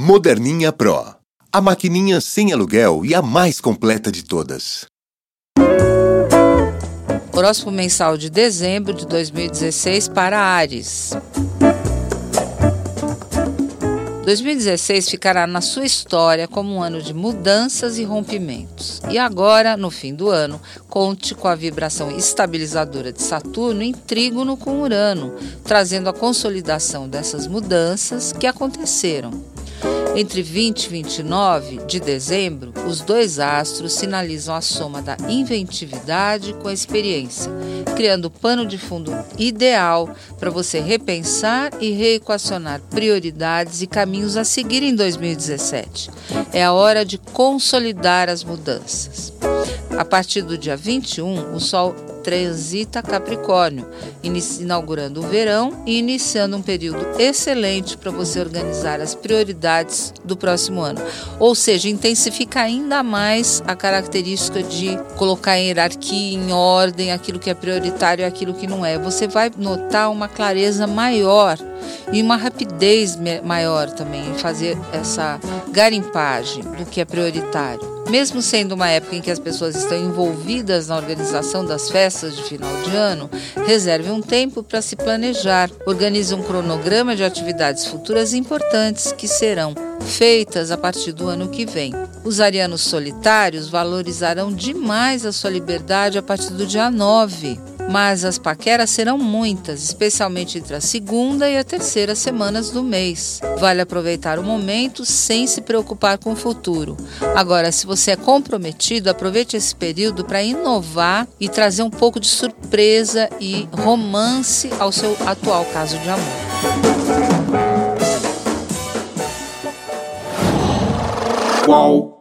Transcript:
Moderninha Pro. A maquininha sem aluguel e a mais completa de todas. Horóscopo mensal de dezembro de 2016 para Ares. 2016 ficará na sua história como um ano de mudanças e rompimentos. E agora, no fim do ano, conte com a vibração estabilizadora de Saturno em trígono com Urano, trazendo a consolidação dessas mudanças que aconteceram. Entre 20 e 29 de dezembro, os dois astros sinalizam a soma da inventividade com a experiência, criando o pano de fundo ideal para você repensar e reequacionar prioridades e caminhos a seguir em 2017. É a hora de consolidar as mudanças. A partir do dia 21, o Sol transita Capricórnio, inaugurando o verão e iniciando um período excelente para você organizar as prioridades do próximo ano. Ou seja, intensifica ainda mais a característica de colocar em hierarquia, em ordem, aquilo que é prioritário e aquilo que não é. Você vai notar uma clareza maior e uma rapidez maior também em fazer essa garimpagem do que é prioritário. Mesmo sendo uma época em que as pessoas estão envolvidas na organização das festas de final de ano, reserve um tempo para se planejar. Organize um cronograma de atividades futuras importantes que serão feitas a partir do ano que vem. Os arianos solitários valorizarão demais a sua liberdade a partir do dia 9 mas as paqueras serão muitas, especialmente entre a segunda e a terceira semanas do mês. Vale aproveitar o momento sem se preocupar com o futuro. Agora, se você é comprometido, aproveite esse período para inovar e trazer um pouco de surpresa e romance ao seu atual caso de amor. Qual?